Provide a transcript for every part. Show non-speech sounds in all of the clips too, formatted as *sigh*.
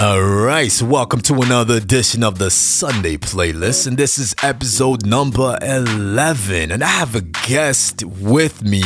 All right, so welcome to another edition of the Sunday playlist, and this is episode number 11. And I have a guest with me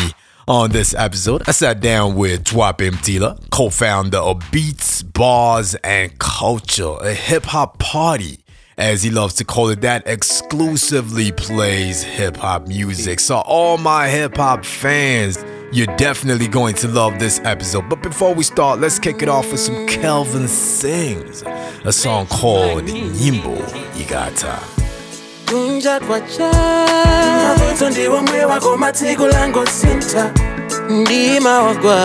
on this episode. I sat down with Twape Mtila, co founder of Beats, Bars, and Culture, a hip hop party as he loves to call it that, exclusively plays hip hop music. So, all my hip hop fans, you're definitely going to love this episode. But before we start, let's kick it off with some Kelvin Sings, a song called Nyimbo Igata. lango sinta ndima wagwa.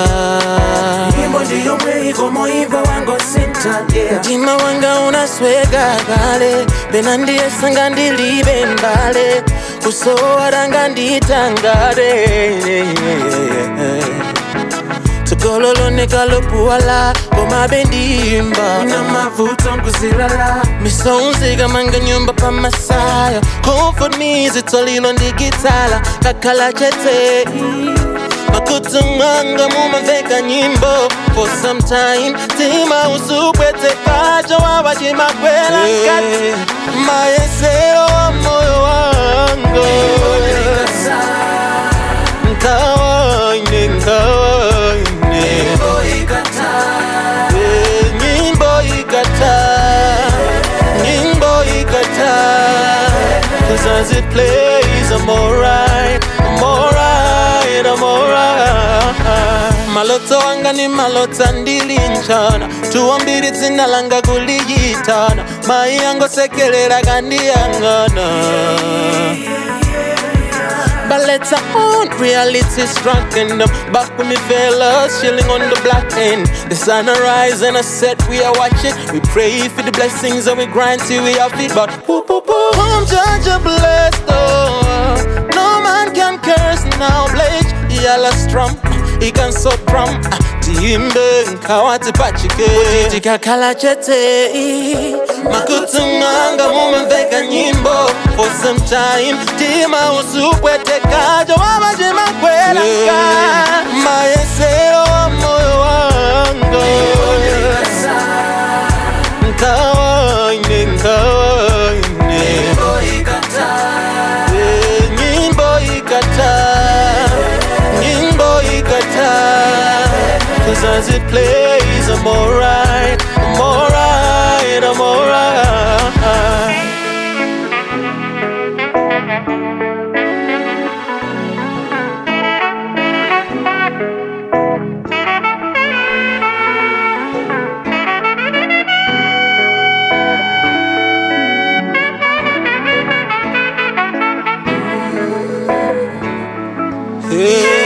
Nyimbo ndiyo mwe ikomoimba wango sinta yeah. mtima wanga unaswega kale pena ndiyesanga ndilibe mbale. Kusowaranga nditangale. Tugololoneka lopuwala komabendimba na mavuto nkuzilala misonzi kamanga nyumba pamasaya comfort music tolilo ndigitala kakhala chete. makutu mwanga mumamveka nyimbo. For some time tima usupwetekajo wawajimakwela kati. Mayesero wa moyo wangu nkawaine nkawaine nyimbo ikata. Nyimbo ikata. Cause as it plays i'm alright maloto anga ni malota ndilinchana tuwambiri dzina langa kuliyitana mai yango sekelera kandiyang'ana But let's own reality struck and them back with me fellas chilling on the black end. The sun rise and I said we are watching. We pray for the blessings and we grind till we have it. But boo boo boo, I'm judge a blessed oh. No man can curse now, Blake. Yalla strum, he can so drum. Timbe nkawati pachike tikakhala chete makutunganga mumemveka nyimbo. For some time tima usupwetekajo wavajimakwelaka mayesero wa moyo wangu nkawaine as it plays I'm alright I'm alright I'm alright. Mayesero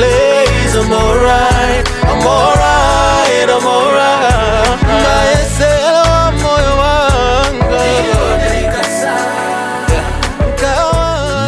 Plays I'm alright I'm alright I'm alright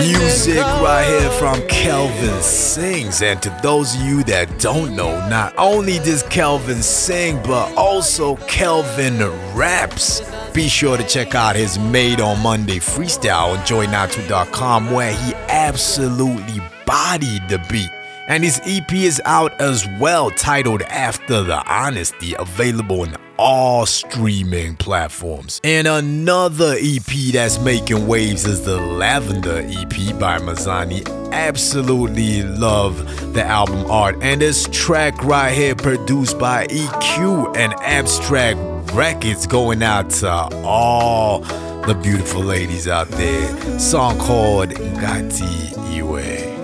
Music right here from Kelvin Sings. And to those of you that don't know, not only does Kelvin sing, but also Kelvin raps. Be sure to check out his Made on Monday freestyle on joynatu.com where he absolutely bodied the beat. And his EP is out as well, titled After the Honesty, available on all streaming platforms. And another EP that's making waves is the Lavender EP by Mazani. Absolutely love the album art. And this track right here, produced by EQ and Abstract Records, going out to all the beautiful ladies out there. Song called Ngati Iwe.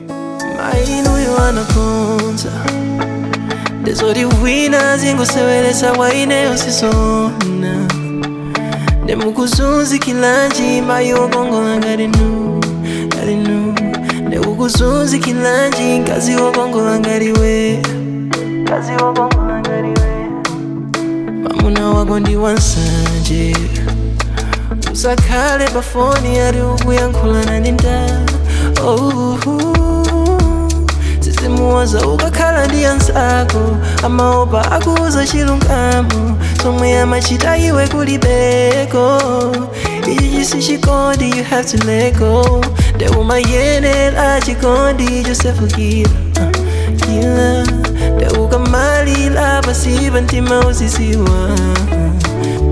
mainuywana konza ndezoli wina zingusewelesa waine usisona ndemukuzunzikilanji mayi wokongola ngalinu ngalinu. Ndekukuzunzikilanji nkazi wokongola ngaliwe nkazi wokongola ngaliwe. Mamuna wako ndi wansanje. Usakhale pafoni ali ukuyankhulana ndi nda oh, uh, uh. Simuwaza ukakhala ndi ansako amaopa akuuza chilungamo somwe amachita iwe kulibeko ichi chisi chikondi you have to let go. Ndeumayenera chikondi chosefukira uh, kila ndeukamalira pasi pa mtima uzisiwa.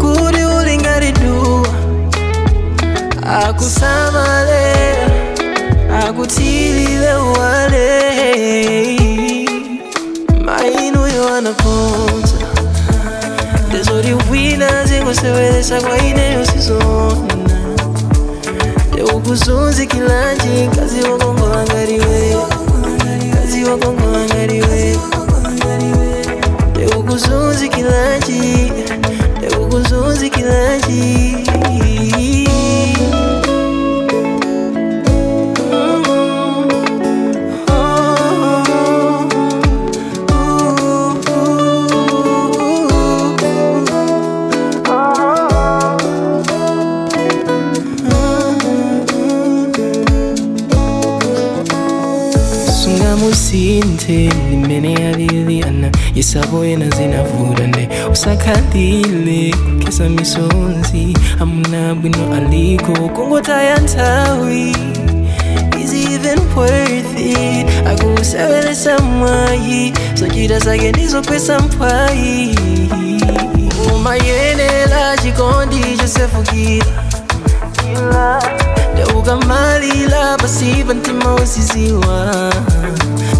Kuti uli ngati duwa akusamale akutilile wale mainuyo anakonza ndezoti wina zingosewelesa kwa ineyo sizona ndekukuzunzikilanji mkazi wakongola ngatiwe mkazi wakongola ngatiwe ndekukuzunzikilanji ndekukuzunzikilanji sungamusinthe nimenea liliana yesabuyena zinavudane usakhandile kesa misonzi amnabwino aliko kungotayanthawi is even worth it? Akusabelesa mwayi sochita zake ndizokwesa mpwayi umayenela chikondi chosefukira ndaukamalila pasipa mtima usiziwa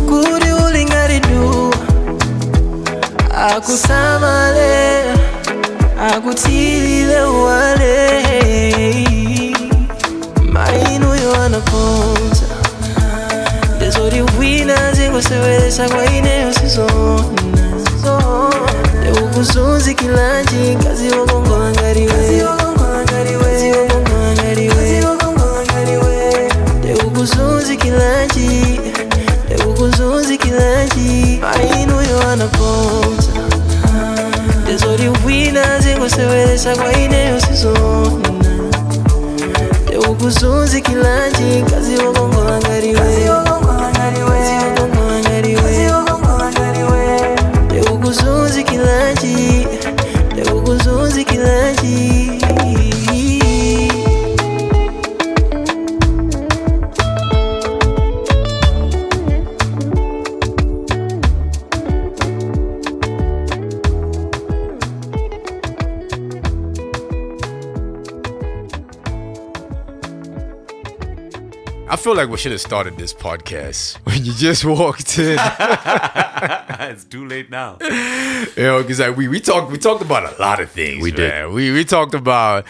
kuti akusamale akutilile wale. Mainuyo anakonza ndezori wina zingosewelesa kwa ineyo sizona. Leukuzunzikila njinga ziwokongolangariwe leukuzunzikila nji leukuzunzikila nji ndezoti wina zingosewelesa kwa ineyo sizona ndekukuzunzikilanji mkazi wakongola I feel like we should have started this podcast when you just walked in. *laughs* it's too late now. you know, because like we we talked we talked about a lot of things. We did. We we talked about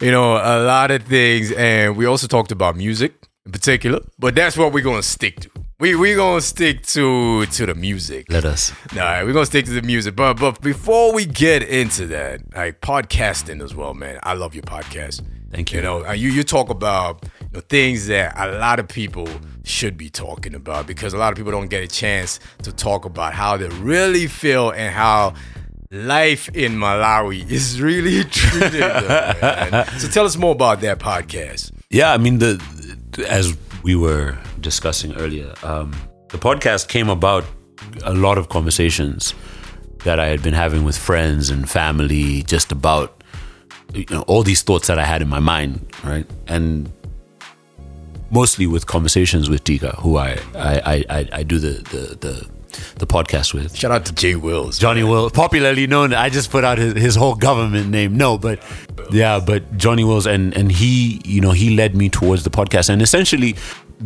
you know a lot of things, and we also talked about music in particular. But that's what we're gonna stick to. We we gonna stick to to the music. Let us. All right, we're gonna stick to the music. But but before we get into that, like podcasting as well, man. I love your podcast. Thank you. You know, uh, you you talk about know, things that a lot of people should be talking about because a lot of people don't get a chance to talk about how they really feel and how life in Malawi *laughs* is really *laughs* treated. So tell us more about that podcast. Yeah, I mean the as we were discussing earlier, um, the podcast came about a lot of conversations that I had been having with friends and family, just about you know all these thoughts that I had in my mind, right? And mostly with conversations with Tika, who I I, I, I- I do the, the the the podcast with. Shout out to Jay Wills. Johnny Wills, popularly known. I just put out his, his whole government name. No, but yeah, but Johnny Wills, and and he, you know, he led me towards the podcast, and essentially,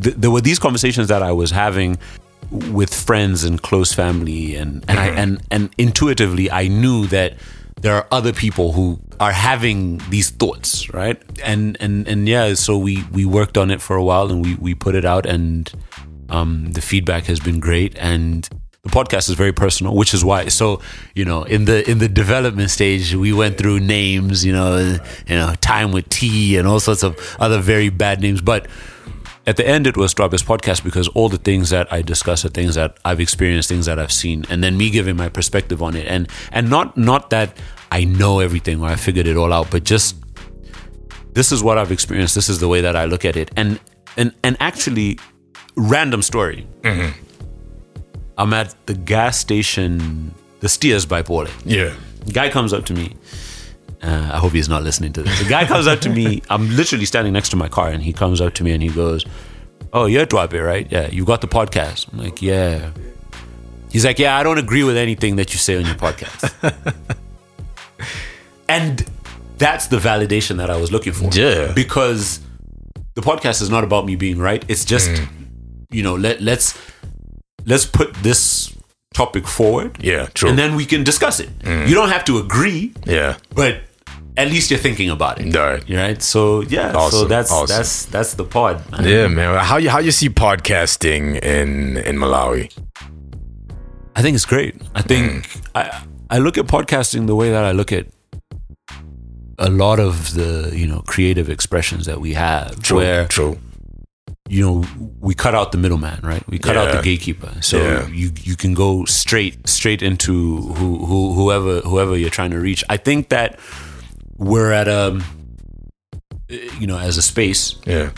th- there were these conversations that I was having with friends and close family, and and I mm-hmm. and and intuitively, I knew that there are other people who are having these thoughts, right? And and and yeah, so we we worked on it for a while, and we we put it out, and um, the feedback has been great, and the podcast is very personal, which is why. So you know, in the in the development stage, we went through names, you know, you know, time with T and all sorts of other very bad names, but. At the end, it was Strawberry's podcast because all the things that I discuss are things that I've experienced, things that I've seen, and then me giving my perspective on it, and and not not that I know everything or I figured it all out, but just this is what I've experienced. This is the way that I look at it, and and and actually, random story. Mm-hmm. I'm at the gas station, the Steers by Paulie. Yeah. guy comes up to me. Uh, I hope he's not listening to this. The guy comes up to me. I'm literally standing next to my car, and he comes up to me and he goes, "Oh, you're Twape, right? Yeah, you got the podcast." I'm like, "Yeah." He's like, "Yeah, I don't agree with anything that you say on your podcast." *laughs* and that's the validation that I was looking for. Yeah. because the podcast is not about me being right. It's just, you know, let let's let's put this topic forward. Yeah, true. And then we can discuss it. You don't have to agree, Yeah. but at least you're thinking about it. Right. Right. So yeah. So that's awesome. that's that's the pod. Man. Yeah, man. How you how you see podcasting in in Malawi? I think it's great. I think Mm. I I look at podcasting the way that I look at a lot of the you know creative expressions that we have, True. where True. you know we cut out the middleman, right? We cut out the gatekeeper, so Yeah. you you can go straight straight into who, who whoever whoever you're trying to reach. I think that we're at a you know as a space Yeah.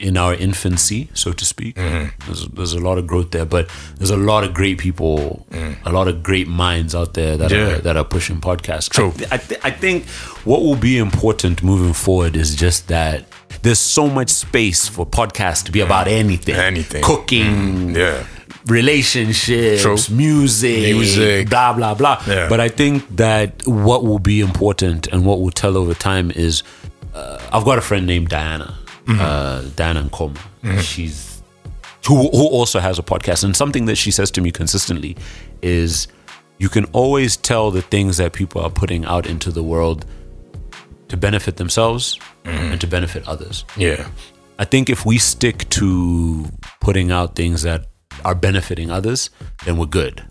in our infancy, so to speak. Mm-hmm. There's, there's a lot of growth there, but there's a lot of great people, a lot of great minds out there that Mm. Yeah. are that are pushing podcasts. True. I, th- I, th- I think what will be important moving forward is just that there's so much space for podcasts to be about anything, Anything. cooking, Yeah. Relationships, True. music, Music. blah blah blah. Yeah. But I think that what will be important and what will tell over time is uh, I've got a friend named Diana, Mm-hmm. uh, Diana Nkoma. She's who who also has a podcast, and something that she says to me consistently is you can always tell the things that people are putting out into the world to benefit themselves Mm-hmm. and to benefit others. Yeah. I think if we stick to putting out things that are benefiting others, then we're good.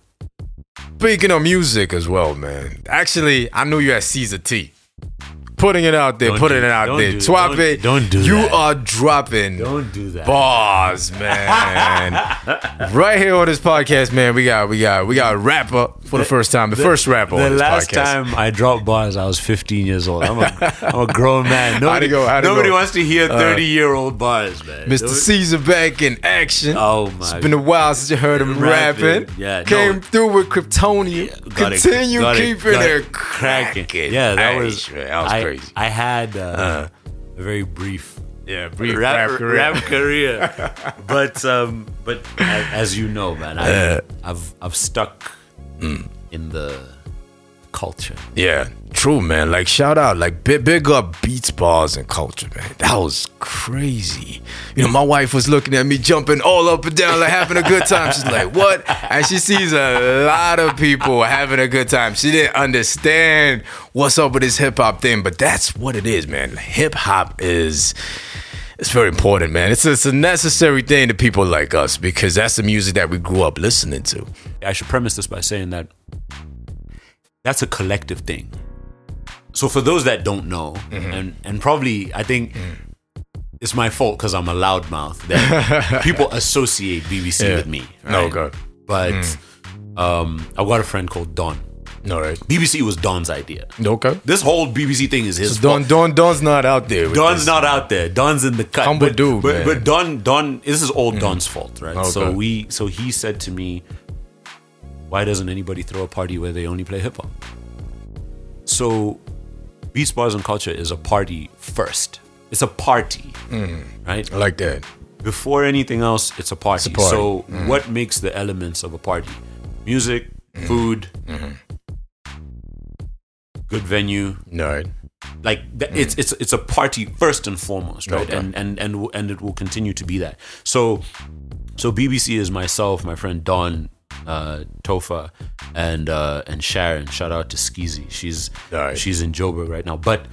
Speaking of music as well, man. Actually, I knew you at Caesar T. Putting it out there, Don't putting do- it out there. do- Twape, don't- don't do You that. are dropping Don't do that. bars, man. *laughs* right here on this podcast, man. We got we got we got a rapper for the first time. The, first rapper The last podcast. time I dropped bars, I was 15 years old. I'm a, I'm a grown man. Nobody, go? Nobody go? Uh, wants to hear 30 year old bars, man. Mr. Nobody- Caesar back in action. Oh my It's been a while since you heard him rapping. Rapping, yeah, Came no. through with Kryptonian. It- Continue it- keeping got it cracking. Yeah, that was that was I, crazy. I had uh, a very brief yeah, brief rap, rap, career. rap career. *laughs* but um, but a- as you know, man, I, I've I've stuck Mm. in the culture. Yeah, true, man. Like, shout out, like, big, big up beats, bars, and culture, man. That was crazy. You know, my wife was looking at me jumping all up and down, like having a good time. She's like, what? And she sees a lot of people having a good time. She didn't understand what's up with this hip hop thing, but that's what it is, man. Hip hop is. It's very important, man. It's, it's a necessary thing to people like us because that's the music that we grew up listening to. I should premise this by saying that that's a collective thing. So for those that don't know, Mm-hmm. and and probably I think Mm. it's my fault because I'm a loudmouth that *laughs* people associate BBC Yeah. with me. No, right? God. But Mm. um, I've got a friend called Don. All right. BBC was Don's idea. Okay. This whole BBC thing is his So Don, fault. Don, Don's not out there. Don's this. not out there. Don's in the cut. Humble but, dude, but. Mm. but Don, Don, this is all Don's fault, right? So we, so he said to me, "Why doesn't anybody throw a party where they only play hip hop?" So, Beats, Bars, and Culture is a party first. It's a party, mm. right? I like that. Before anything else, it's a party. party. So, mm. what makes the elements of a party? Music, mm. food, mm-hmm. good venue, right. like th- it's it's it's a party first and foremost right Okay. and and and and it will continue to be that so so bbc is myself my friend don uh tofa and uh and sharon shout out to skeezy she's Alright. she's in joburg right now but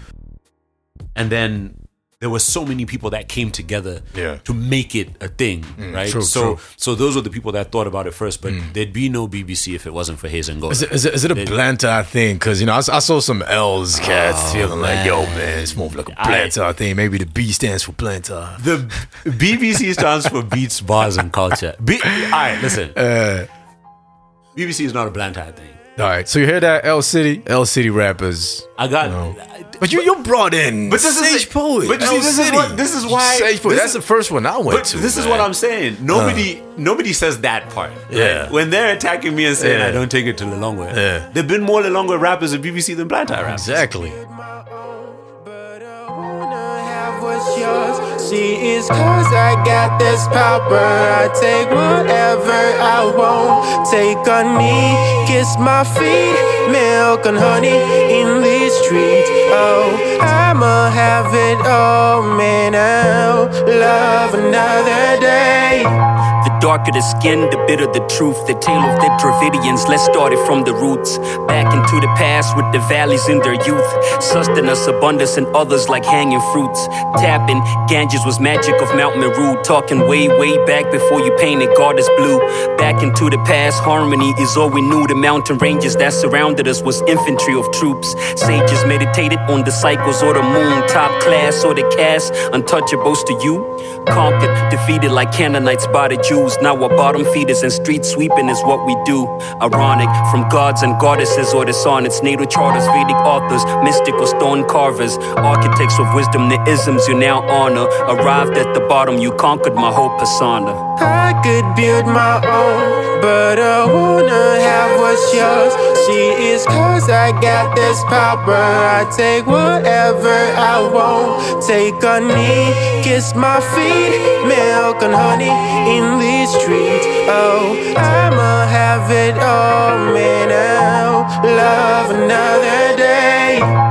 and then there were so many people that came together Yeah. to make it a thing, right? true, so, true. so those were the people that thought about it first. But there'd be no BBC if it wasn't for Hayze Engolah. Is it, is it, is it a Blantyre thing? Because, you know, I saw some L's cats feeling like, yo, man, it's more of like a I- Blantyre thing. Maybe the B stands for Blantyre. The BBC stands for Beats, Bars, and Culture. B- all right, listen. Uh, BBC is not a Blantyre thing. All right, so you hear that L City, L City rappers. I got. No. But you you brought in But this is Sage the- Poet. but see, this is what- this is why- Sage Poet. That's is- the first one I went to. this is what I'm saying. Nobody, uh. nobody says that part. right? Yeah. When they're attacking me and saying Yeah. I don't take it to Lilongwe, Yeah. there've been more Lilongwe rappers at BBC than Blantyre rappers. Exactly. See, it's cause I got this power. I take whatever I want. Take a knee, kiss my feet, milk and honey in these streets. Oh, I'ma have it all, man. I'll love another day. Darker the skin, the bitter the truth. The tale of the Dravidians, let's start it from the roots. Back into the past with the valleys in their youth. Sustenance, abundance, and others like hanging fruits. Tapping, Ganges was magic of Mount Meru. Talking way, way back before you painted God goddess blue. Back into the past, harmony is all we knew. The mountain ranges that surrounded us was infantry of troops. Sages meditated on the cycles or the moon. Top class or the cast, untouchables to you. Conquered, defeated like Canaanites by the Jews. Now our bottom feeders and street sweeping is what we do. Ironic, from gods and goddesses or the natal charters, Vedic authors, mystical stone carvers, architects of wisdom, the isms you now honor. Arrived at the bottom, you conquered my whole persona. I could build my own, but I wanna have what's yours. See, it's cause I got this power. I take whatever I want. Take a knee, kiss my feet, milk and honey in these streets. Oh, I'ma have it all, man. I'll love another day.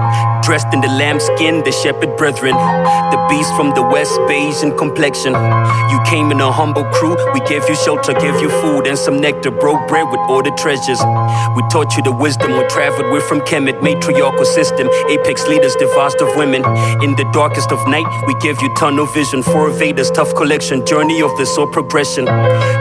Dressed in the lambskin, the shepherd brethren. The beast from the west, beige in complexion. You came in a humble crew, we gave you shelter, gave you food and some nectar, broke bread with all the treasures. We taught you the wisdom, we traveled, we're from Kemet, matriarchal system. Apex leaders, devised of women. In the darkest of night, we gave you tunnel vision. For Vedas, tough collection, journey of the soul progression.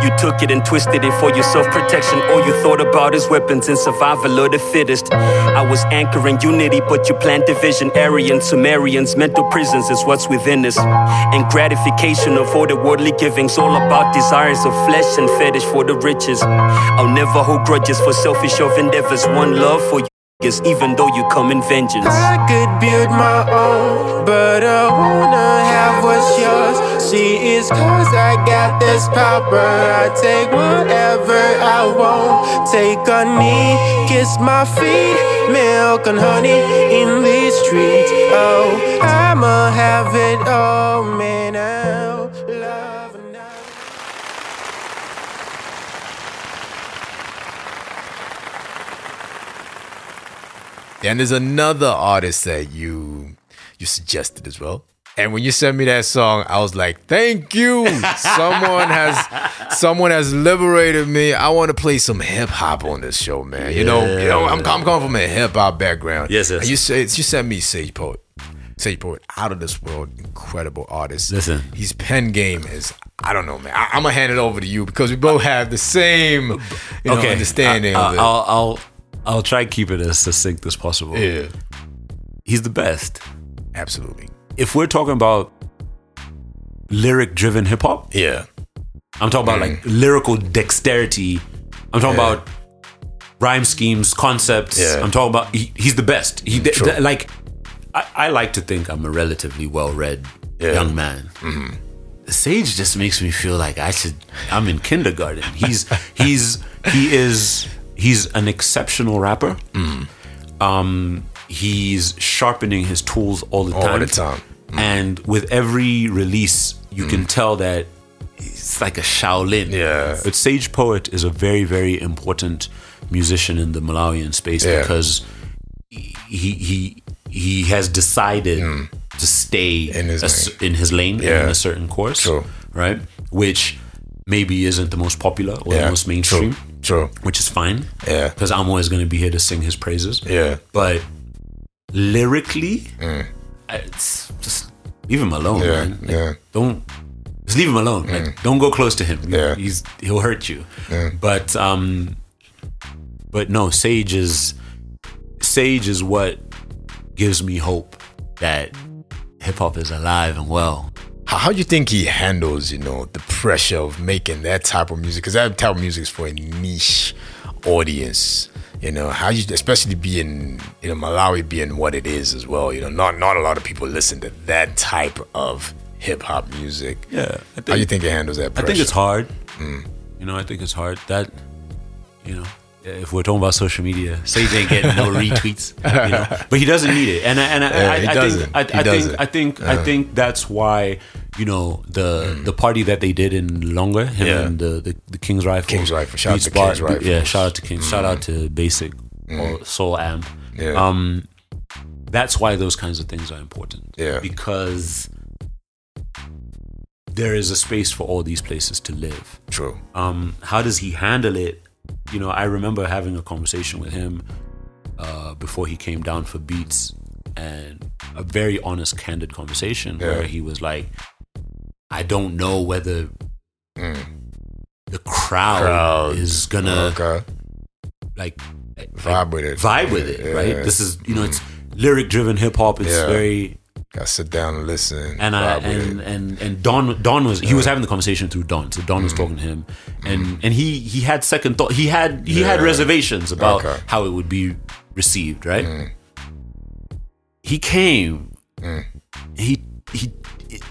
You took it and twisted it for your self protection. All you thought about is weapons and survival of the fittest. I was anchoring unity, but you planned. Aryan, Sumerians, mental prisons is what's within us. And gratification of all the worldly givings, all about desires of flesh and fetish for the riches. I'll never hold grudges for selfish of endeavors. One love for you. Even though you come in vengeance. I could build my own, but I wanna have what's yours. See, it's cause I got this power. I take whatever I want. Take a knee, kiss my feet, milk and honey in these streets. Oh, I'ma have it all, man. I'll love. And there's another artist that you you suggested as well. And when you sent me that song, I was like, "Thank you! Someone has *laughs* someone has liberated me. I want to play some hip hop on this show, man. You know, you know, I'm, I'm coming from a hip hop background. Yes, yes. And you say you sent me Sage Poet, Sage Poet, out of this world, incredible artist. Listen. his pen game is. I don't know, man. I, I'm gonna hand it over to you because we both have the same, you know, understanding I, of it. I'll, I'll I'll try to keep it as succinct as possible. yeah, He's the best. absolutely. If we're talking about lyric driven hip hop, Yeah. I'm talking about like mm. lyrical dexterity. I'm talking Yeah. about rhyme schemes, concepts. Yeah. I'm talking about he, he's the best. He True. th- like I, I like to think I'm a relatively well read Yeah. young man. Mm-hmm. Sage just makes me feel like I should. I'm in kindergarten. He's *laughs* he's he is he's an exceptional rapper. Mm. Um, he's sharpening his tools all the All time. the time. Mm. And with every release, you can mm. tell that it's like a Shaolin. Yeah. But Sage Poet is a very, very important musician in the Malawian space Yeah. because he he he has decided mm. to stay Mm. In his a in his lane Yeah. in a certain course, True. right? Which maybe isn't the most popular or Yeah. the most mainstream, True. True. which is fine. Yeah. because I'm always going to be here to sing his praises. Yeah. but lyrically, it's just leave him alone, Mm. Yeah, man. Like, yeah. Mm. Don't just leave him alone. Like, don't go close to him. Yeah. he's he'll hurt you. But um, but no, Sage is Sage is what gives me hope that hip hop is alive and well. How, how do you think he handles, you know, the pressure of making that type of music? Because that type of music is for a niche audience. You know how you, especially being you know Malawi being what it is as well. You know, not not a lot of people listen to that type of hip hop music. Yeah, I How you think it handles that? pressure? I think it's hard. Mm. You know, I think it's hard. That, you know, if we're talking about social media, Sage ain't getting no *laughs* retweets. You know, but he doesn't need it, and I, and I, Yeah, I, I think I, I think. I think I think that's why you know the the party that they did in Longa, him Yeah. and the, the the King's Rifle, King's Rifle. Shout out to Bar- King's Rifle. Yeah, shout out to King. Shout out to Basic or Soul Amp. Yeah. Um, that's why those kinds of things are important. Yeah. because there is a space for all these places to live True. um, how does he handle it? You know, I remember having a conversation with him uh, before he came down for beats, and a very honest, candid conversation Yeah. where he was like, "I don't know whether the crowd, Crowd. is gonna Okay. like Vibe with it. vibe with it, Yeah. right? This is you know, it's lyric driven hip hop. It's very Gotta sit down and listen. and I and, and and Don Don was he was having the conversation through Don. So Don was mm. talking to him, mm. and and he he had second thought. He had he had reservations about Okay. how it would be received. Right. Mm. He came. He he. It,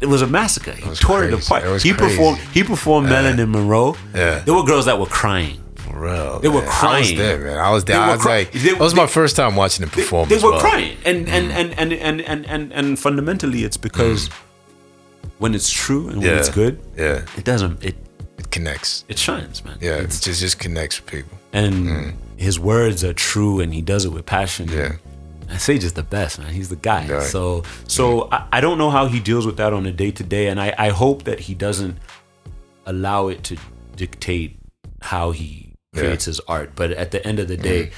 it was a massacre. He was tore it apart. It he crazy. performed. He performed Melanin Monroe. Yeah. There were girls that were crying. For real. They were man. I was crying. there, man. I was there. They I was cry- like, they- that was my first time watching him perform. They as were well. crying, and and, mm. and and and and and and fundamentally, it's because mm. when it's true and when Yeah. it's good, Yeah. it doesn't it It connects. it shines, man. Yeah. It's- It just just connects with people. and mm. his words are true, and he does it with passion. Yeah. And Sage is the best, man. He's the guy. Right. So, so I, I don't know how he deals with that on a day to day, and I, I hope that he doesn't allow it to dictate how he Yeah. creates his art. But at the end of the mm-hmm. day,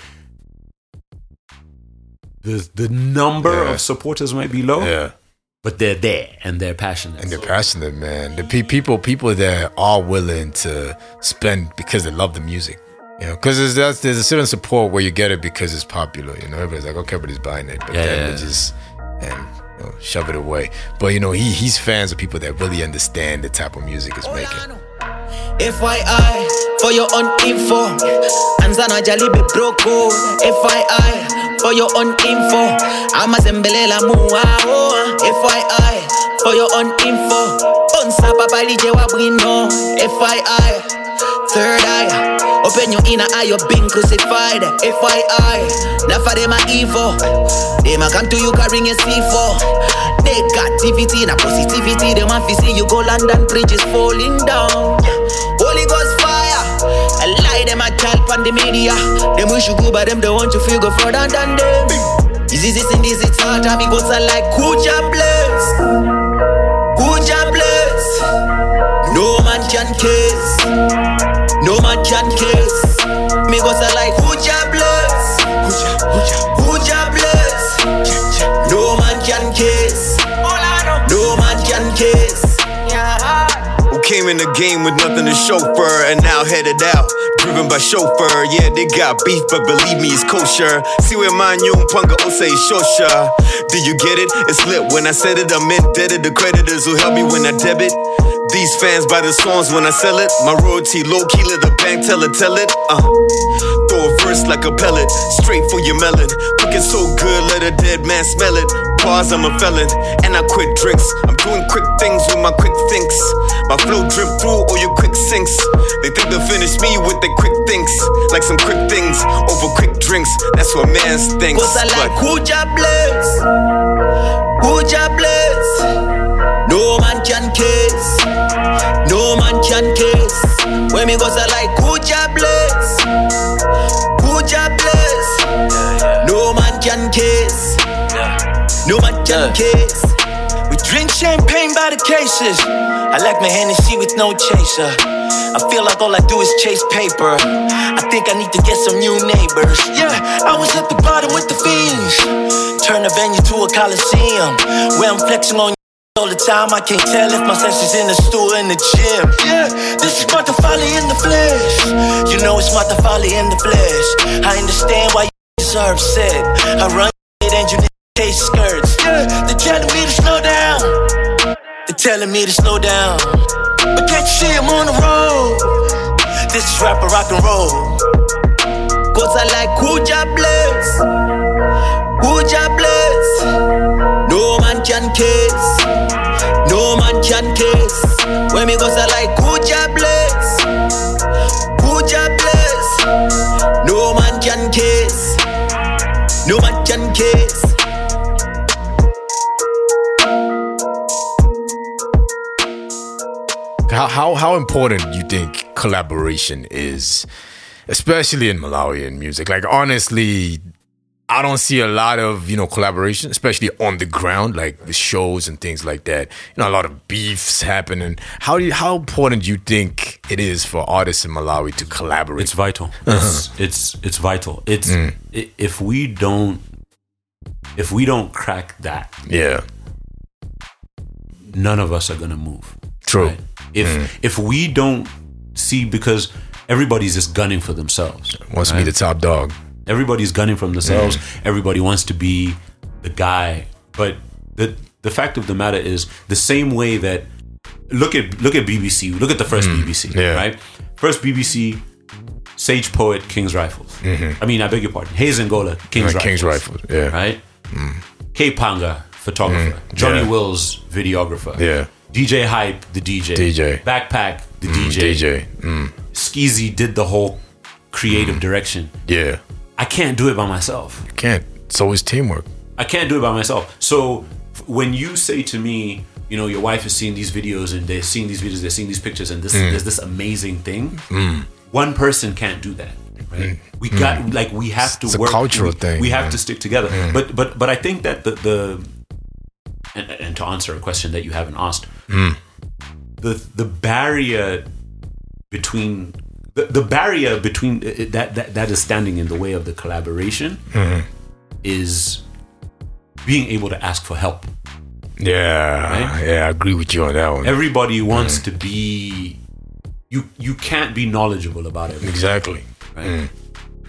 the the number Yeah. of supporters might be low, Yeah. but they're there and they're passionate. And they're passionate, man. The pe- people, people that are willing to spend because they love the music. You know, because there's there's a certain support where you get it because it's popular. You know, everybody's like, okay, but he's buying it, but Yeah, then yeah, they yeah. just and you know, shove it away. But you know, he he's fans of people that really understand the type of music it's making. FYI, for your own info. Anzana jalibe broko. Oh. FYI, for your own info. Amazembelela muao. Oh. FYI, for your own info. Onsa papa lije wabwino. FYI, third eye. Open your inner eye, you're being crucified. FYI, never them are evil. They might come to you carrying a C4. Negativity, na positivity. They might see you go London bridges falling down. Holy Ghost. I them a chat on the media. Them wish you go, but them don't want you feel go further than them. Is this in this it's hard time goes like Kuja bless. Kuja bless. No man can kiss. No man can kiss. Me go say like Kuja bless. Came in the game with nothing to chauffeur and now headed out. Driven by chauffeur, yeah, they got beef, but believe me, it's kosher. See where mine yung panga ose shosha. Do you get it? It's lit when I said it. I'm indebted to creditors who help me when I debit. These fans buy the songs when I sell it. My royalty low key, let the bank tell it, tell it. Uh. Throw a verse like a pellet, straight for your melon. Cooking so good, let a dead man smell it. Pause, I'm a felon, and I quit drinks. I'm doing quick things with my quick thinks. My flow drip through all your quick sinks. They think they'll finish me with their quick thinks. Like some quick things over quick drinks. That's what man's thinks. Cause I like Kuja bless. Kuja bless. No man can kiss. No man can kiss. When me goes I like Kuja bless. Can. We drink champagne by the cases. I like my Hennessy with no chaser. I feel like all I do is chase paper. I think I need to get some new neighbors. Yeah, I was at the bottom with the fiends. Turn the venue to a coliseum where I'm flexing on all the time. I can't tell if my senses in the stool in the gym. Yeah, this is Matafali in the flesh. You know it's Matafali in the flesh. I understand why you are upset. I run it and you Hey skirts, they're telling me to slow down. They're telling me to slow down. But can't you see I'm on the road? This is rapper rock and roll. Cause I like Kuja Blitz. Kuja Blitz. No man can kiss. No man can kiss. When me cause I like Kuja Blitz. Kuja Blitz. No man can kiss. No man can kiss. How, how important you think collaboration is, especially in Malawian music? Like honestly, I don't see a lot of you know collaboration, especially on the ground, like the shows and things like that. You know, a lot of beefs happening. How do you, how important do you think it is for artists in Malawi to collaborate? It's vital. Uh-huh. It's it's it's vital. It's mm. i- if we don't if we don't crack that, yeah, none of us are gonna move. true. right? If hmm. if we don't see because everybody's just gunning for themselves. Wants to be the top dog. Everybody's gunning for themselves. Hmm. Everybody wants to be the guy. But the the fact of the matter is the same way that look at look at BBC. Look at the first hmm. BBC. Yeah. Right. First BBC. Sage Poet, King's Rifles. Mm-hmm. I mean, I beg your pardon. Hayze Engolah, King's Uh, Rifles. King's Rifles, yeah. Right? Mm. K Panga, photographer. Mm. Johnny yeah. Wills, videographer. Yeah. DJ Hype, the DJ. DJ. Bagpac, the DJ. DJ, mm, Skeezy did the whole creative direction. yeah, I can't do it by myself. can't. It's always teamwork. I can't do it by myself. So when you say to me, you know, your wife is seeing these videos and they're seeing these videos, they're seeing these pictures, and this Mm. there's this amazing thing. One person can't do that. Right? We got like we have to Mm. It's a work. cultural we, thing, We have man. to stick together. But but but I think that the the and, and to answer a question that you haven't asked, Mm. the the barrier between the, the barrier between uh, that, that that is standing in the way of the collaboration Mm-hmm. is being able to ask for help. Yeah, Right? yeah, I agree with you on that one. Everybody wants to be you you can't be knowledgeable about it. exactly. Right?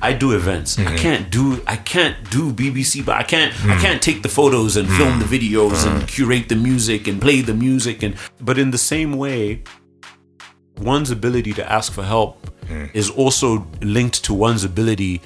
I do events. I mm-hmm. can't do I can't do BBC, but I can't I mm. can't take the photos and film the mm. videos and mm. curate the music and play the music and but in the same way one's ability to ask for help is also linked to one's ability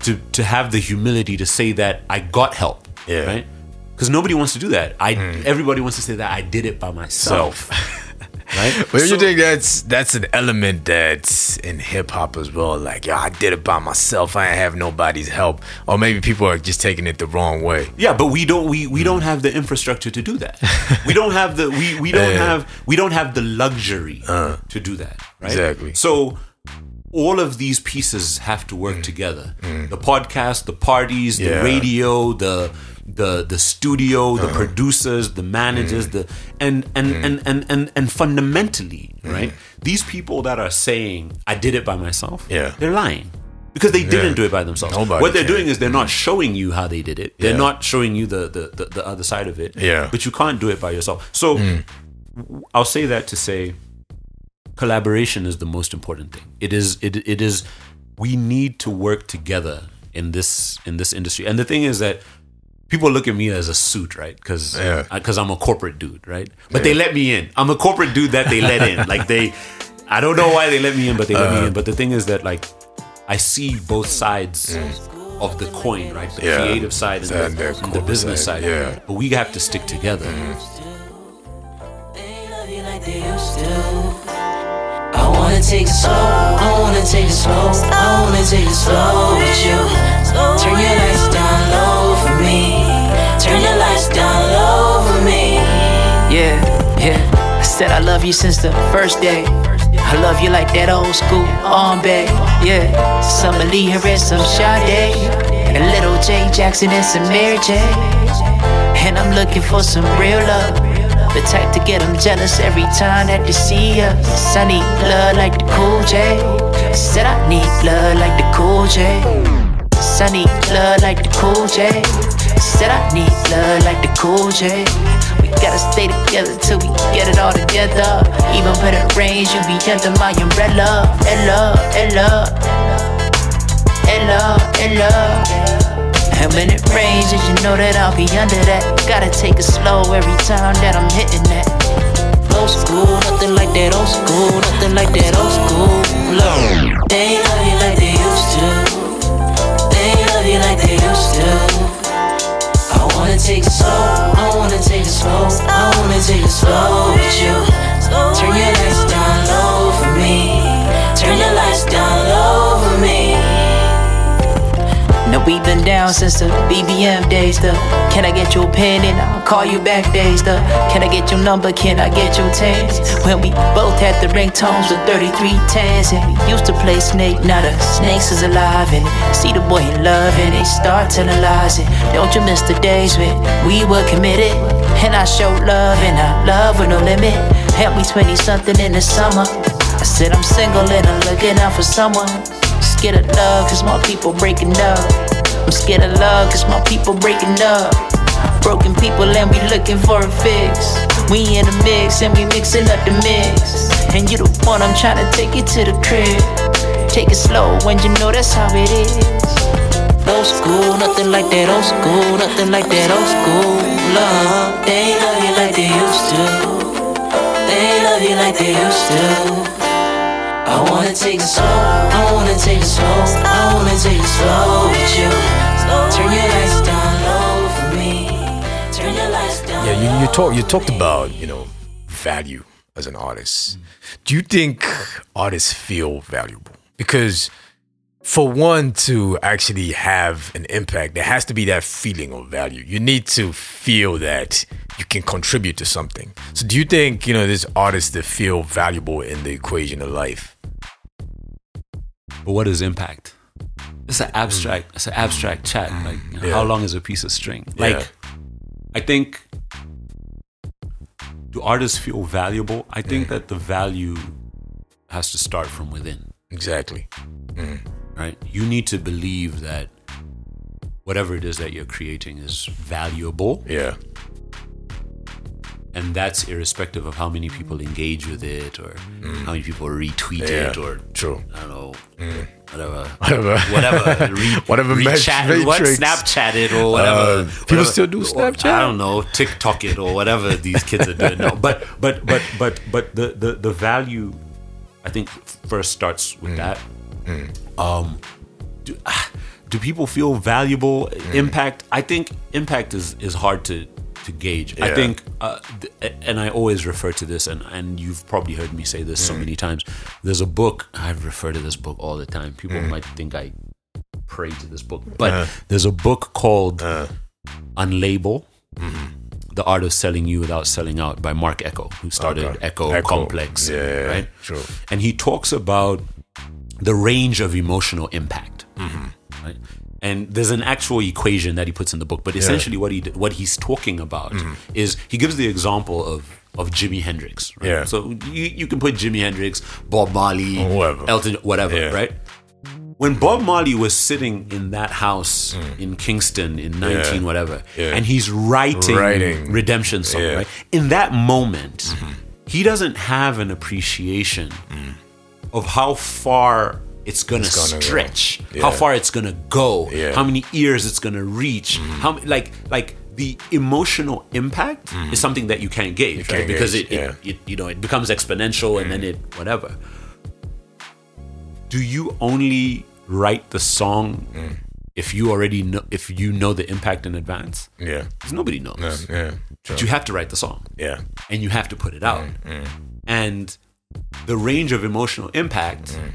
to to have the humility to say that I got help. Yeah. Right? Because nobody wants to do that. I everybody wants to say that I did it by myself. *laughs* right? *laughs* But So- you think that's that's an element that's in hip hop as well? Like, yo, I did it by myself. I ain't have nobody's help. Or maybe people are just taking it the wrong way. Yeah, but we don't we, we hmm. don't have the infrastructure to do that. we don't have the we, we don't Yeah. have we don't have the luxury uh. to do that. Right? Exactly. So all of these pieces have to work hmm. together. Hmm. The podcast, the parties, the radio, the the the studio, the uh-huh. producers, the managers, mm. the and and, mm. and and and and fundamentally, mm. right? These people that are saying I did it by myself, Yeah. they're lying. Because they didn't Yeah. do it by themselves. Nobody what they're can. doing is they're not showing you how they did it. They're Yeah. not showing you the, the, the, the other side of it. Yeah. But you can't do it by yourself. So I'll say that to say collaboration is the most important thing. It is it it is we need to work together in this in this industry. And the thing is that people look at me as a suit, right? Because Yeah. because I'm a corporate dude, right? But they let me in. I'm a corporate dude that they let in. Like they, I don't know why they let me in, but they let Uh-huh. me in. But the thing is that like I see both sides of the coin, right? The Mm. Yeah. creative side and, And the, the and the business side, side. yeah. But we have to stick together. They love you like they used to. I wanna take it slow, I wanna take it slow, I wanna take it slow with you. Turn your lights down low for me. Turn your lights down low for me. Yeah, yeah. I said I love you since the first day. I love you like that old school on babe. Yeah, some Lee and some Sade. And little J Jackson and some Mary J. And I'm looking for some real love. The type to get them jealous every time that they see us. Need blood like the cool J. Said I need blood like the cool J. Need blood like the cool J. Said I need blood like the cool J. We gotta stay together till we get it all together. Even when it rains, you be under my umbrella. Ella, Ella, Ella, Ella. And when it rains, did you know that I'll be under that? Gotta take it slow every time that I'm hitting that. Old school, nothing like that old school, nothing like that old school. Look. They love you like they take it slow. I wanna take it slow. I wanna take it slow with you. Turn your No, we've been down since the BBM days, the Can I get your pen and I'll call you back days, the Can I get your number, can I get your tags? When we both had the ringtones with 33 tags And we used to play Snake, now the snakes is alive And see the boy in love and they start telling lies And don't you miss the days when we were committed? And I showed love and I love with no limit. Help me 20 something in the summer. I said I'm single and I'm looking out for someone Scared of love cause my people breaking up. I'm scared of love cause my people breaking up. Broken people and we looking for a fix. We in a mix and we mixing up the mix. And you the one I'm trying to take you to the crib. Take it slow when you know that's how it is. Old school, nothing like that old school, nothing like that old school love. They love you like they used to. They love you like they used to. I wanna take it slow, I wanna take it slow, I wanna take it slow with you. Turn your lights down low for me. Turn your lights down. Yeah, you, you talk you talked about you know value as an artist. Do you think artists feel valuable? Because for one to actually have an impact, there has to be that feeling of value. You need to feel that you can contribute to something. So, do you think you know there's artists that feel valuable in the equation of life? But what is impact? It's an abstract. It's an abstract chat. Like you know, Yeah. how long is a piece of string? Yeah. Like I think. Do artists feel valuable? I think mm. that the value has to start from within. Exactly. Mm. Right. You need to believe that whatever it is that you're creating is valuable, Yeah. And that's irrespective of how many people engage with it or how many people retweet Yeah. it or True. I don't know, whatever, Whatever. whatever, *laughs* re, Whatever rechat, match- what. Snapchat it or whatever. Uh, people whatever. still do Or, Snapchat? I don't know, TikTok it or whatever these kids are doing. No, *laughs* but but but but but the the the value, I think, first starts Mm. with that. Um, do, ah, do people feel valuable? Mm. Impact? I think impact is is hard to to gauge. I think, uh, th- and I always refer to this, and and you've probably heard me say this so Mm. many times. There's a book I refer to this book all the time. People Mm. might think I pray to this book, but there's a book called Unlabel. Mm-hmm. The Art of Selling You Without Selling Out by Marc Ecko, who started Okay. Ecko, Ecko. Complex. Yeah, yeah, yeah. right? True. And he talks about the range of emotional impact. Mm-hmm. Right? And there's an actual equation that he puts in the book, but essentially what he what he's talking about Mm-hmm. is he gives the example of of Jimi Hendrix. Right? Yeah. So you, you can put Jimi Hendrix, Bob Marley, Or. Elton, whatever, Yeah. right? When Bob Marley was sitting in that house in Kingston in 19 Mm. Yeah. whatever, Yeah. and he's writing, Writing. Redemption song, Yeah. right? In that moment, he doesn't have an appreciation of how far it's gonna, It's gonna go. stretch, how far it's gonna go, Yeah. how many ears it's gonna reach, how like like the emotional impact is something that you can't gauge, right? can't Because gauge, it, it, yeah. Mm. it you know it becomes exponential and then it whatever. Do you only write the song Mm. if you already know if you know the impact in advance? Yeah. Because nobody knows. Yeah. Yeah. But you have to write the song Yeah. and you have to put it out. Mm, And the range of emotional impact Mm.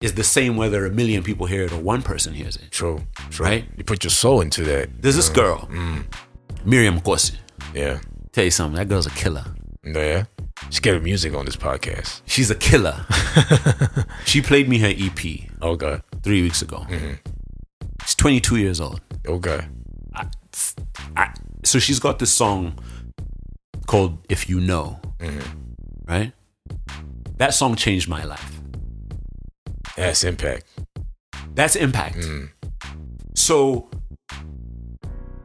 Is the same whether a million people hear it or one person hears it. True. True. Right? You put your soul into that. There's this mm. girl, mm. Miriam Kosi. Yeah. Tell you something, that girl's a killer. Yeah. She get music on this podcast. She's a killer. *laughs* she played me her EP Okay. three weeks ago. Mm-hmm. She's 22 years old. Okay. I, so she's got this song called If You Know, mm-hmm. right? That song changed my life. That's impact. That's impact. Mm. So,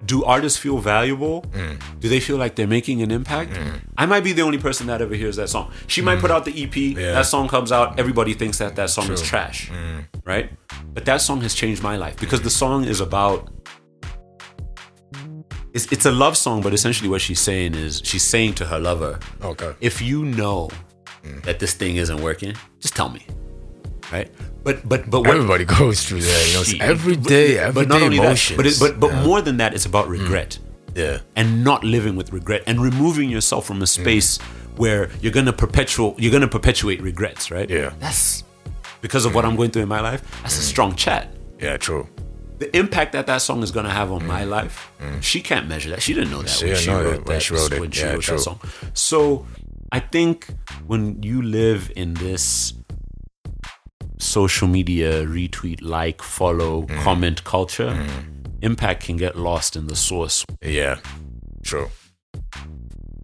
do artists feel valuable? Mm. Do they feel like they're making an impact? Mm. I might be the only person that ever hears that song. She might put out the EP, that song comes out, everybody thinks that that song is trash, right? But that song has changed my life because the song is about. It's, it's a love song, but essentially what she's saying is she's saying to her lover, Okay. if you know that this thing isn't working, just tell me. Right? But but but what, Everybody goes through that. You know, it's every but- day, but every not day only emotions. that, but it, but but yeah. more than that, it's about mm. regret Yeah. and not living with regret and removing yourself from a mm. space where you're gonna perpetual you're gonna perpetuate regrets, right? Yeah. That's because of what I'm going through in my life. That's a mm. strong chat. Yeah. True. the impact that that song is gonna have on my life, she can't measure that. She didn't know that She when she know that wrote when she wrote it. when she Yeah, wrote true. that song. So I think when you live in this social media retweet, like, follow, Mm. comment culture, impact can get lost in the source. Yeah, true.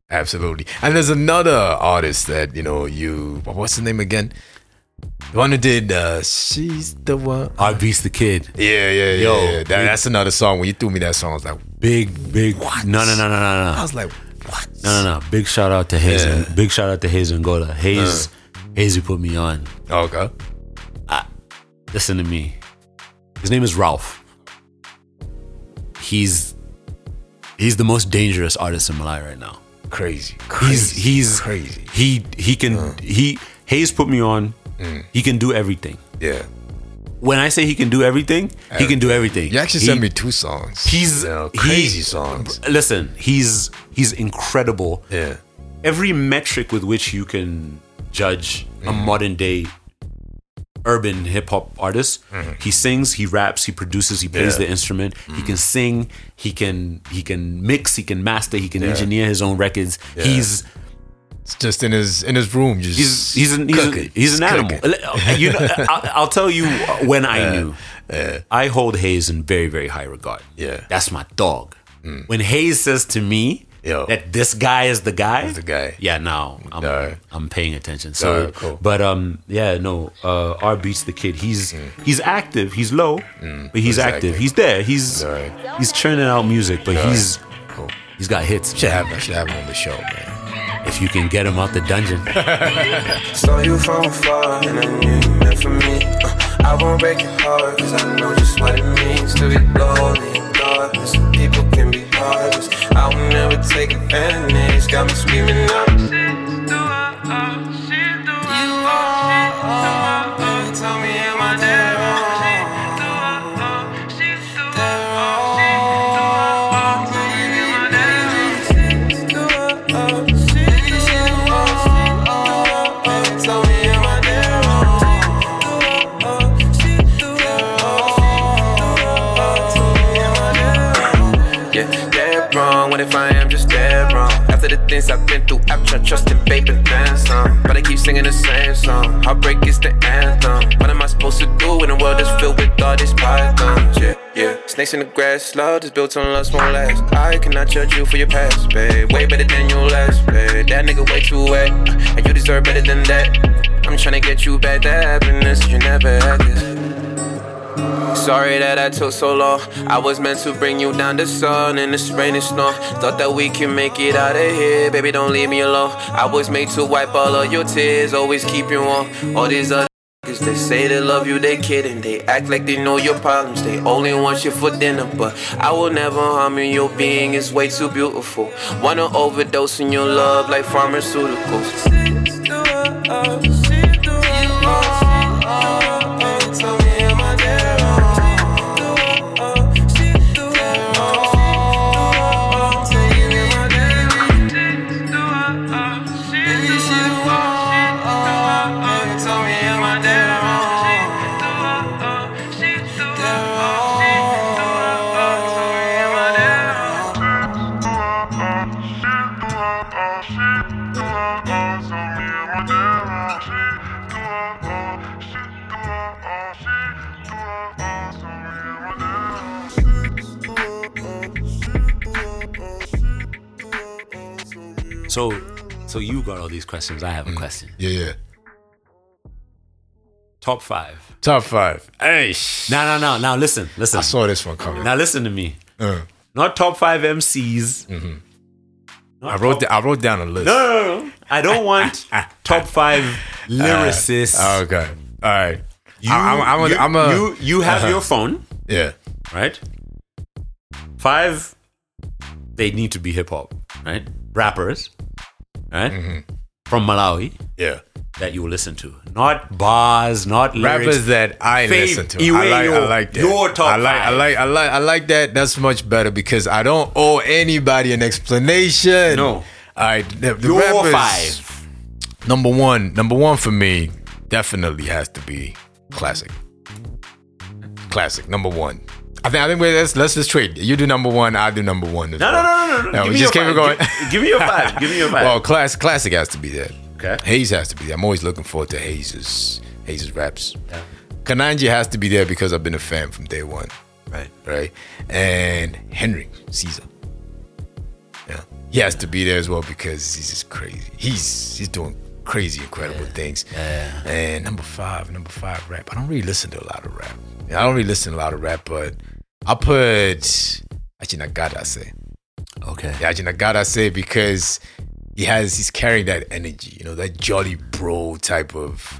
Absolutely. And there's another artist that you know you. What's the name again? The one who did uh, "She's the One." I beats the kid. Yeah, yeah, yeah. Yo, yeah. That, big- that's another song. When you threw me that song, I was like, Big, big. No, no, no, no, no, no. I was like, what? No, no, no. Big shout out to Hayze. Yeah. Big shout out to Hayze Engolah. Hayze, Hayze, who put me on. Okay. Listen to me. His name is Ralph. He's he's the most dangerous artist in Malawi right now. Crazy. He's Crazy. he's crazy. He he can mm. he Hayze put me on. Mm. He can do everything. Yeah. When I say he can do everything, he can do everything. You actually He- sent me two songs. He's You know, he- crazy songs. Listen, he's he's incredible. Yeah. every metric with which you can judge a mm. modern day urban hip hop artist, mm-hmm. he sings, he raps, he produces, he plays Yeah. the instrument, he can mm-hmm. sing, he can he can mix, he can master, he can Yeah. engineer his own records. He's It's just in his in his room. Just he's he's an he's, an, he's an animal. Uh, you know, uh, I'll, I'll tell you when I knew. I hold Hayze in very very high regard. Yeah. that's my dog. Mm. When Hayze says to me Yo. that this guy is the guy, He's the guy. Yeah, now I'm Alright. I'm paying attention. So, Alright, cool. but um, yeah, no. Uh, R beats the kid. He's he's active. He's low, but he's He's active. He's there. He's Alright. he's churning out music, but he's Cool. he's got hits. Should man. have I should have him on the show, man. If you can get him out the dungeon. *laughs* Saw you from afar and I knew you meant for me. Uh, I won't break your heart cause I know just what it means to be lonely and darkness. I will never take advantage. Got me screaming out. What if I am just dead wrong? After the things I've been through, I've tried trusting and then some. But I keep singing the same song. Heartbreak is the anthem. What am I supposed to do in a world that's filled with all these pythons? Yeah, yeah. Snakes in the grass, love is built on lust won't last. I cannot judge you for your past, babe. Way better than your last, babe. That nigga way too wet, and you deserve better than that. I'm trying to get you back that happiness you never had this. Sorry that I took so long. I was meant to bring you down the sun in this rain and snow. Thought that we can make it out of here, baby. Don't leave me alone. I was made to wipe all of your tears, always keep you warm. All these other niggas, they say they love you, they kidding. They act like they know your problems. They only want you for dinner, but I will never harm you. Your being is way too beautiful. Wanna overdose in your love like pharmaceuticals. Uh, uh. So, so you got all these questions. I have a question. Yeah, yeah. Top five. Top five. Hey, No, no, no. Now listen, listen. I saw this one coming. Now listen to me. Uh, Not top five MCs. Not I wrote top- da- I wrote down a list. No, no, no. I don't want *laughs* top five lyricists. Uh, okay. All right. you, I- I'm, I'm, a, you, I'm a, you, you have Uh-huh. your phone, yeah. right? Five, they need to be hip hop, right? Rappers, right? Mm-hmm. From Malawi Yeah. that you will listen to. Not bars, not lyrics. Rappers that I Faith listen to. I like, I like that. your top I like, I five. like, I like, I like that. That's much better because I don't owe anybody an explanation. No. All right. The, the Your rappers, five. Number one. Number one for me definitely has to be classic. Classic. Number one. I think I think let's let's just trade. You do number one, I do number one. No, no, well. no, no, no. No, Give we me just keep it five. going. Give- give me your five. Give me your five. *laughs* Well, class, classic has to be there. Okay. Hayze has to be there. I'm always looking forward to Hayze's Hayze's raps. Kananji has to be there because I've been a fan from day one. Right. Right. And Henry Caesar. Yeah. He has to be there as well because he's just crazy. He's he's doing crazy, incredible things. And number five, number five rap. I don't really listen to a lot of rap. I don't really listen to a lot of rap, but I put Ajinagada say. Okay. Yeah, Ajinagada say because he has he's carrying that energy, you know, that jolly bro type of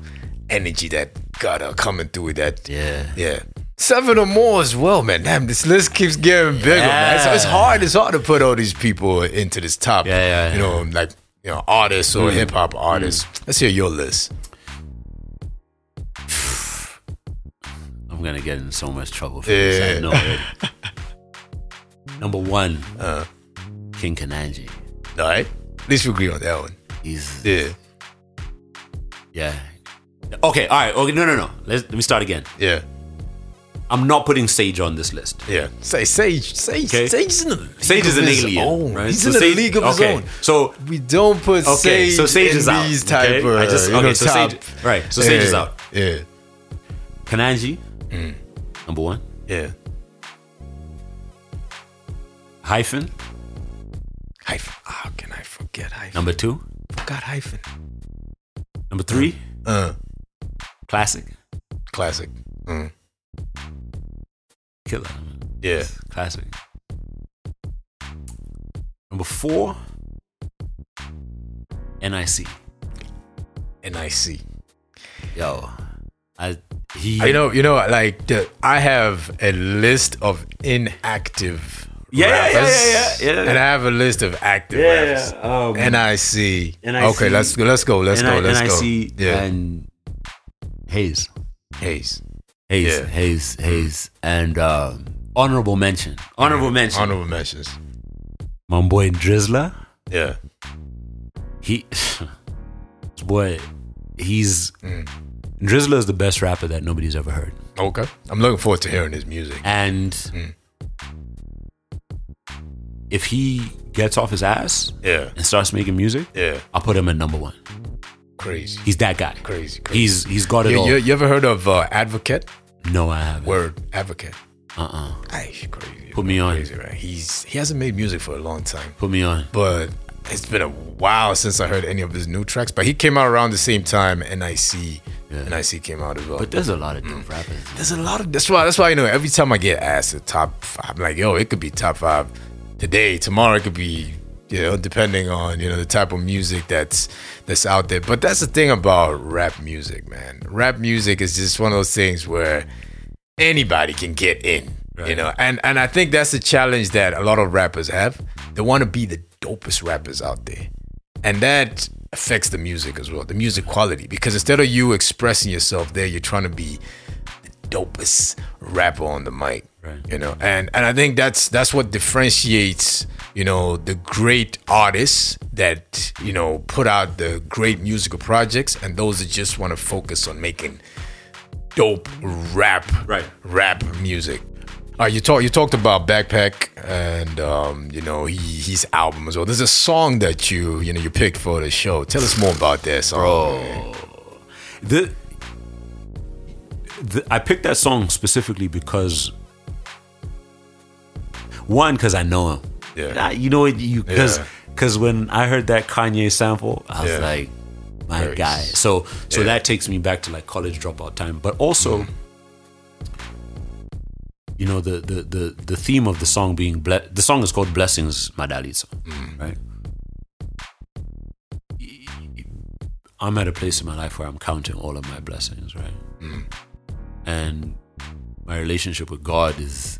energy that gotta coming through with that. Yeah. Yeah. Seven or more as well, man. Damn, this list keeps getting bigger, man. So it's hard. It's hard to put all these people into this top. Yeah, yeah, You know, like you know, artists or Mm. hip hop artists. Let's hear your list. *sighs* I'm gonna get in so much trouble for this. Yeah. I know it. *laughs* Number one, Uh, King Kananji. all right. At least we agree on that one. He's Yeah. yeah. Okay, all right. Okay, no, no, no. Let's, let me start again. Yeah. I'm not putting Sage on this list. Yeah. Say Sage. Sage. Okay. Sage is in the Sage is of an his alien, own. right? He's So in the Sage- league of his okay, own. So We don't put okay, Sage so Sage in is out. these type okay? of I just you okay. know, so top- Sage, right? So Sage is out. Yeah. Kananji, number one. Yeah. Hyphen, Hyphen. How can I forget hyphen? number two. Forgot hyphen. Number three, Uh, classic, classic. Mm. Killer, Yeah. classic. Number four, NIC. NIC. Yo, I he. You know, you know, like the, I have a list of inactive Yeah, yeah, yeah, rappers, yeah, yeah, yeah. and I have a list of active Yeah, rappers. yeah, um, NIC. NIC. Okay, let's go. Let's go. Let's go. Let's go. NIC Yeah. and Hayze. Hayze. Hayze, Yeah. Hayze, Hayze, and um, honorable mention. Honorable mention. Honorable mentions. My boy Drizzler. Yeah. He, *sighs* boy, he's Mm. Drizzler is the best rapper that nobody's ever heard, Okay. I'm looking forward to hearing his music. and Mm. if he gets off his ass Yeah. and starts making music, Yeah. I'll put him at number one. Crazy. He's that guy. Crazy. crazy. He's he's got it You, all. you, you ever heard of uh, Advocate? no, I haven't. Word Advocate. Uh uh Ay, crazy. Put me on. Crazy, right? He's he hasn't made music for a long time, Put me on. but it's been a while since I heard any of his new tracks. But he came out around the same time and I NIC. Yeah. NIC came out as well. But there's a lot of Mm. dope rappers. There's a lot of that's why that's why you know every time I get asked the top five, I'm like, yo, it could be top five today, tomorrow it could be, you know, depending on you know the type of music that's that's out there. But that's the thing about rap music, man. Rap music is just one of those things where anybody can get in, you know, and and I think that's the challenge that a lot of rappers have. They want to be the dopest rappers out there, and that affects the music as well, the music quality. Because instead of you expressing yourself there, you're trying to be the dopest rapper on the mic, Right. you know, and and I think that's that's what differentiates you know the great artists that you know put out the great musical projects and those that just want to focus on making dope rap Right. rap music. Uh, you talk you talked about Bagpac and um, you know he, his album as well. There's a song that you you know you picked for the show. Tell us more about that song. man. The, the I picked that song specifically because one, because I know him. Yeah. Nah, you know what you because Yeah. because when I heard that Kanye sample, I was Yeah. like, my Very guy. So so yeah. that takes me back to like college dropout time. But also, Mm. you know, the the the the theme of the song being ble- the song is called Blessings Madalitso, Mm. right? I'm at a place in my life where I'm counting all of my blessings, right? And my relationship with God is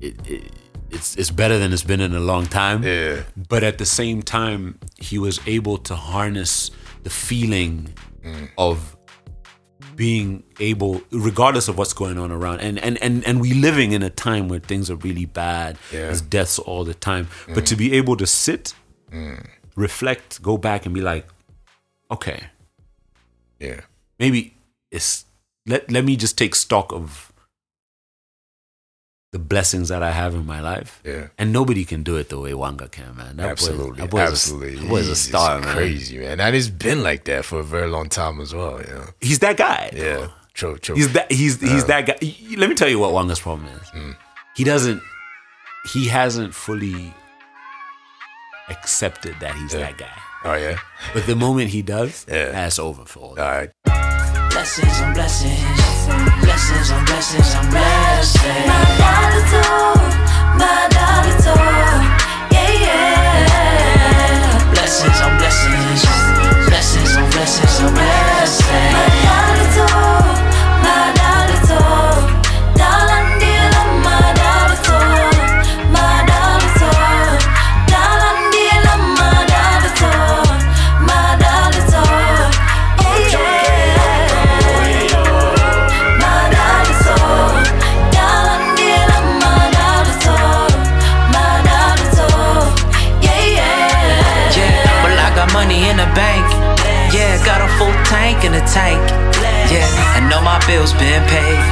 it, it it's it's better than it's been in a long time. Yeah. But at the same time, he was able to harness the feeling mm. of being able regardless of what's going on around and and and, and we living in a time where things are really bad Yeah. there's deaths all the time but mm. to be able to sit mm. reflect go back and be like okay Yeah. maybe it's let let me just take stock of the blessings that I have in my life. Yeah. And nobody can do it the way Wanga can, man. That absolutely, boy, that boy's absolutely. A, that boy's a He's star, man. Crazy man, and it's been like that for a very long time as well. You know. He's that guy. Yeah. bro. True. True. He's that. He's he's Uh, that guy. Let me tell you what Wanga's problem is. Mm. He doesn't. He hasn't fully accepted that he's Yeah. that guy. Oh yeah. But the moment he does, Yeah. that's over for all. All right. Blessings on blessings. Blessings on blessings on blessings. Madalito, madalito, yeah yeah. Blessings on blessings. Blessings on blessings on blessings. Yeah, bills been paid.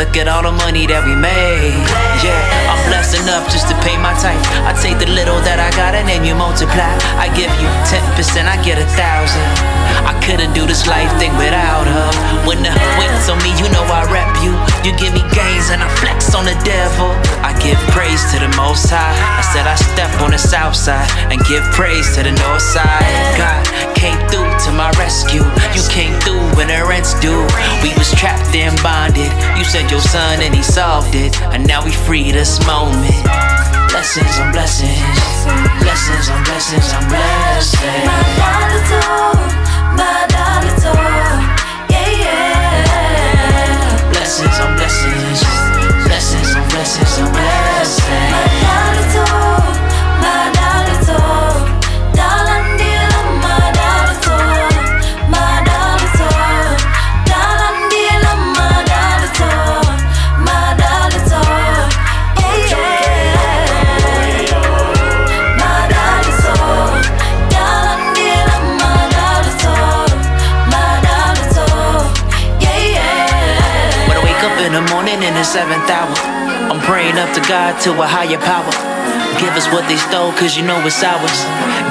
Look at all the money that we made. Yeah, I'm blessed enough just to pay my tithe. I take the little that I got and then you multiply. I give you 10%, I get a thousand. I couldn't do this life thing without her. When the wings on me, you know I rep you. You give me gains and I flex on the devil. I give praise to the most high. I said I step on the south side and give praise to the north side. God came through to my rescue. You came through when the rent's due. We was trapped and bonded. You sent your son and he solved it. And now we free this moment. Blessings on blessings. Blessings on blessings on blessings. To God to a higher power. Give us what they stole, cause you know it's ours.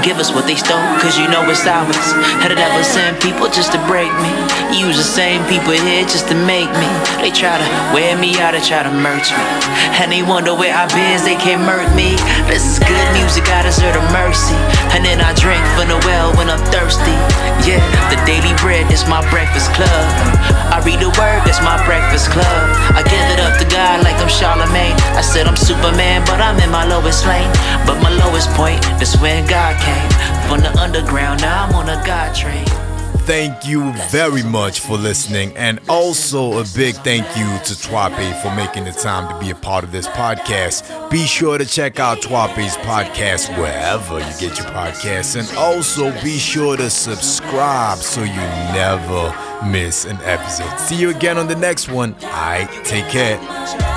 Give us what they stole, cause you know it's ours. Had it ever send people just to break me? Use the same people here just to make me. They try to wear me out, they try to merge me. And they wonder where I been, they can't murk me. This is good music, I deserve a mercy. And then I drink from the well when I'm thirsty. Yeah, the daily bread is my breakfast club. I read the word, that's my breakfast club. I give it up to God like I'm Charlemagne. I said I'm Superman, but I'm in my lowest lane. But my lowest point, that's when God came. From the underground, now I'm on a God train. Thank you very much for listening, and also a big thank you to Twape for making the time to be a part of this podcast. Be sure to check out Twape's podcast wherever you get your podcasts, and also be sure to subscribe so you never miss an episode. See you again on the next one. I take care.